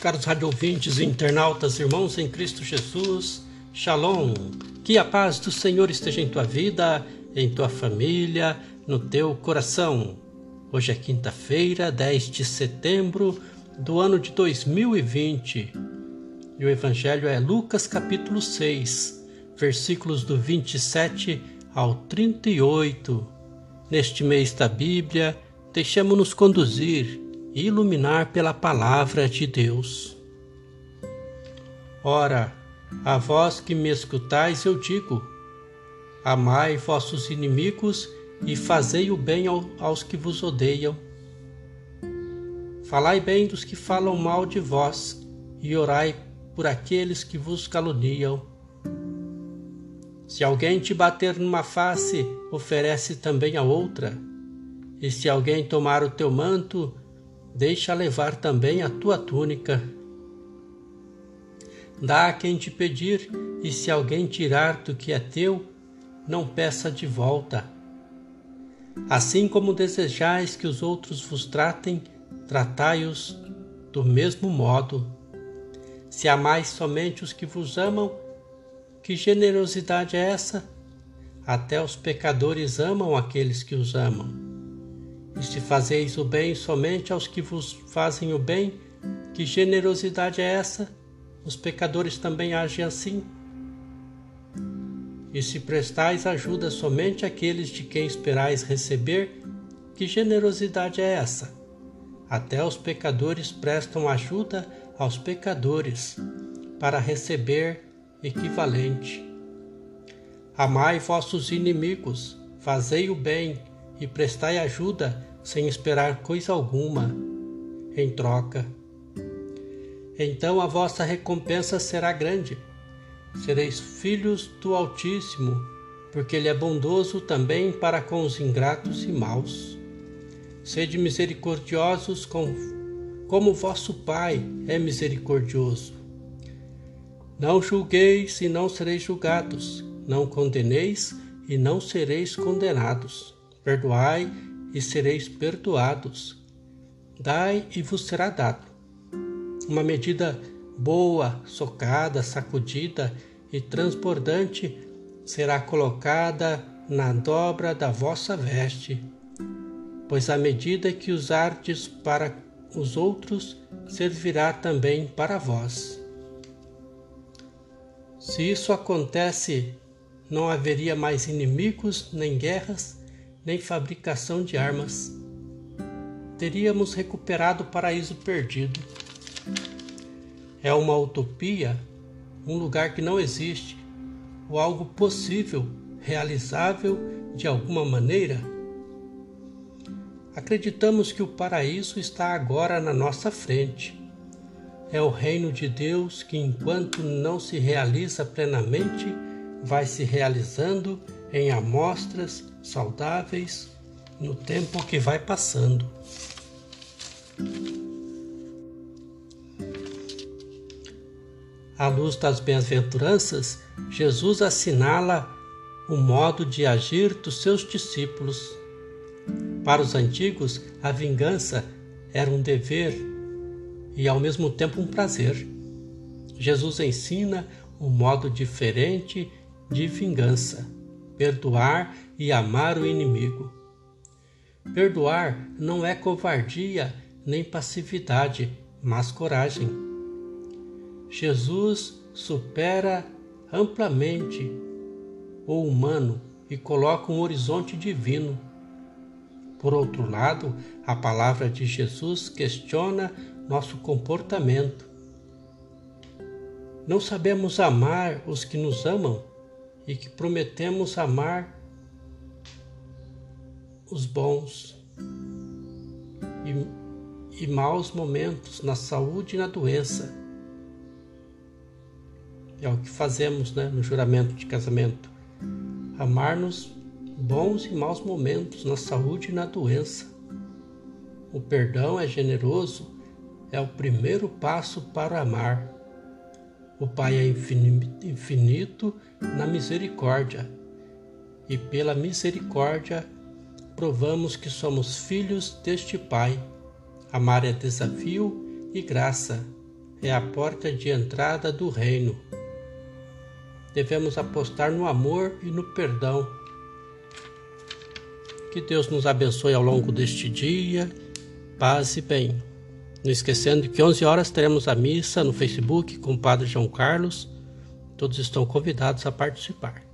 Caros radiovintes e internautas, irmãos em Cristo Jesus, Shalom. Que a paz do Senhor esteja em tua vida, em tua família, no teu coração. Hoje é quinta-feira, 10 de setembro do ano de 2020. E o evangelho é Lucas capítulo 6, versículos do 27 ao 38. Neste mês da Bíblia, deixemos-nos conduzir iluminar pela palavra de Deus. Ora, a vós que me escutais, eu digo: amai vossos inimigos e fazei o bem aos que vos odeiam. Falai bem dos que falam mal de vós e orai por aqueles que vos caluniam. Se alguém te bater numa face, oferece também a outra. E se alguém tomar o teu manto, deixa levar também a tua túnica. Dá a quem te pedir, e se alguém tirar do que é teu, não peça de volta. Assim como desejais que os outros vos tratem, tratai-os do mesmo modo. Se amais somente os que vos amam, que generosidade é essa? Até os pecadores amam aqueles que os amam. Se fazeis o bem somente aos que vos fazem o bem, que generosidade é essa? Os pecadores também agem assim. E se prestais ajuda somente àqueles de quem esperais receber, que generosidade é essa? Até os pecadores prestam ajuda aos pecadores, para receber equivalente. Amai vossos inimigos, fazei o bem e prestai ajuda sem esperar coisa alguma em troca. Então a vossa recompensa será grande. Sereis filhos do Altíssimo, porque Ele é bondoso também para com os ingratos e maus. Sede misericordiosos com, como vosso Pai é misericordioso. Não julgueis e não sereis julgados, não condeneis e não sereis condenados. Perdoai e sereis perdoados. Dai e vos será dado. Uma medida boa, socada, sacudida e transbordante será colocada na dobra da vossa veste, pois a medida que usardes para os outros servirá também para vós. Se isso acontece, não haveria mais inimigos nem guerras, nem fabricação de armas. Teríamos recuperado o paraíso perdido. É uma utopia, um lugar que não existe, ou algo possível, realizável de alguma maneira? Acreditamos que o paraíso está agora na nossa frente. É o reino de Deus que, enquanto não se realiza plenamente, vai se realizando em amostras saudáveis no tempo que vai passando. À luz das bem-aventuranças, Jesus assinala o modo de agir dos seus discípulos. Para os antigos, a vingança era um dever e ao mesmo tempo um prazer. Jesus ensina um modo diferente de vingança perdoar e amar o inimigo. Perdoar não é covardia nem passividade, mas coragem. Jesus supera amplamente o humano e coloca um horizonte divino. Por outro lado, a palavra de Jesus questiona nosso comportamento. Não sabemos amar os que nos amam e que prometemos amar os bons e, e maus momentos na saúde e na doença. É o que fazemos né, no juramento de casamento. Amar nos bons e maus momentos na saúde e na doença. O perdão é generoso, é o primeiro passo para amar. O Pai é infinito na misericórdia, e pela misericórdia provamos que somos filhos deste Pai. Amar é desafio e graça, é a porta de entrada do reino. Devemos apostar no amor e no perdão. Que Deus nos abençoe ao longo deste dia. Paz e bem. Não esquecendo que 11 horas teremos a missa no Facebook com o Padre João Carlos. Todos estão convidados a participar.